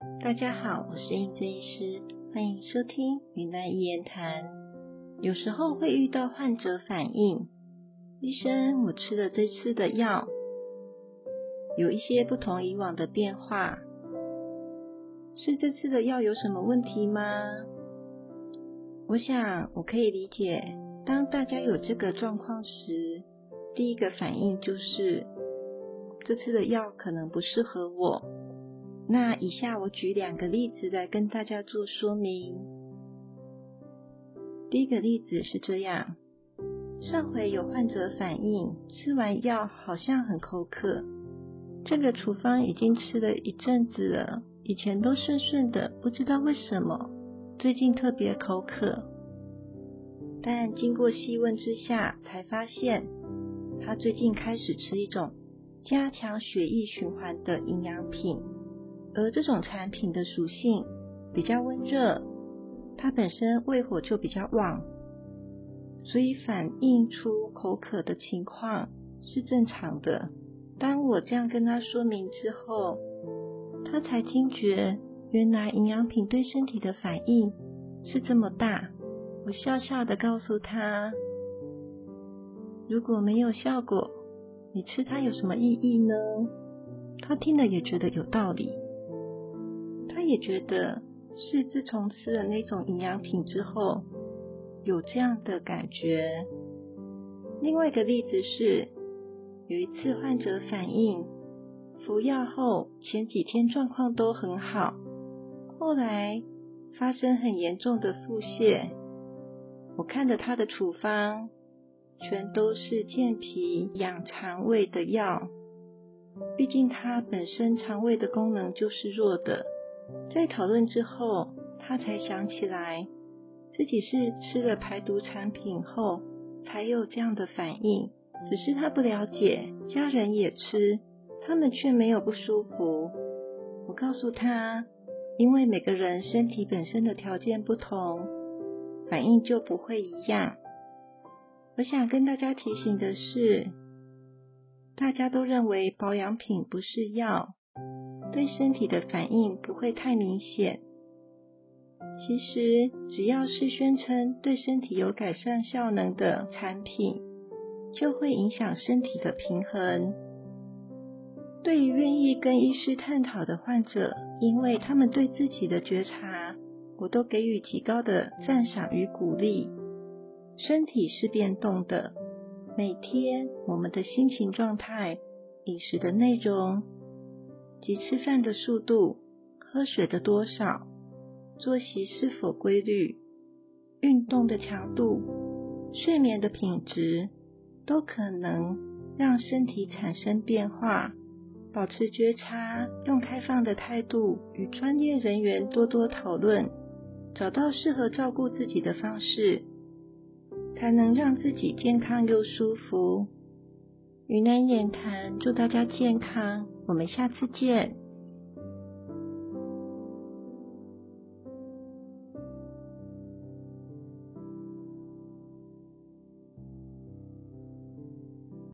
大家好，我是英珍医师，欢迎收听云南一言谈。有时候会遇到患者反映，医生，我吃了这次的药，有一些不同以往的变化，是这次的药有什么问题吗？我想我可以理解，当大家有这个状况时，第一个反应就是这次的药可能不适合我。那以下我举两个例子来跟大家做说明。第一个例子是这样：上回有患者反映，吃完药好像很口渴。这个处方已经吃了一阵子了，以前都顺顺的，不知道为什么最近特别口渴。但经过细问之下，才发现他最近开始吃一种加强血液循环的营养品。而这种产品的属性比较温热，它本身胃火就比较旺，所以反映出口渴的情况是正常的。当我这样跟他说明之后，他才惊觉原来营养品对身体的反应是这么大。我笑笑的告诉他：如果没有效果，你吃它有什么意义呢？他听了也觉得有道理。也觉得是自从吃了那种营养品之后，有这样的感觉。另外一个例子是，有一次患者反映，服药后前几天状况都很好，后来发生很严重的腹泻。我看着他的处方，全都是健脾养肠胃的药，毕竟他本身肠胃的功能就是弱的。在讨论之后，他才想起来自己是吃了排毒产品后才有这样的反应。只是他不了解，家人也吃，他们却没有不舒服。我告诉他，因为每个人身体本身的条件不同，反应就不会一样。我想跟大家提醒的是，大家都认为保养品不是药。对身体的反应不会太明显。其实，只要是宣称对身体有改善效能的产品，就会影响身体的平衡。对于愿意跟医师探讨的患者，因为他们对自己的觉察，我都给予极高的赞赏与鼓励。身体是变动的，每天我们的心情状态、饮食的内容。及吃饭的速度、喝水的多少、作息是否规律、运动的强度、睡眠的品质，都可能让身体产生变化。保持觉察，用开放的态度与专业人员多多讨论，找到适合照顾自己的方式，才能让自己健康又舒服。云南眼谈，祝大家健康。我们下次见。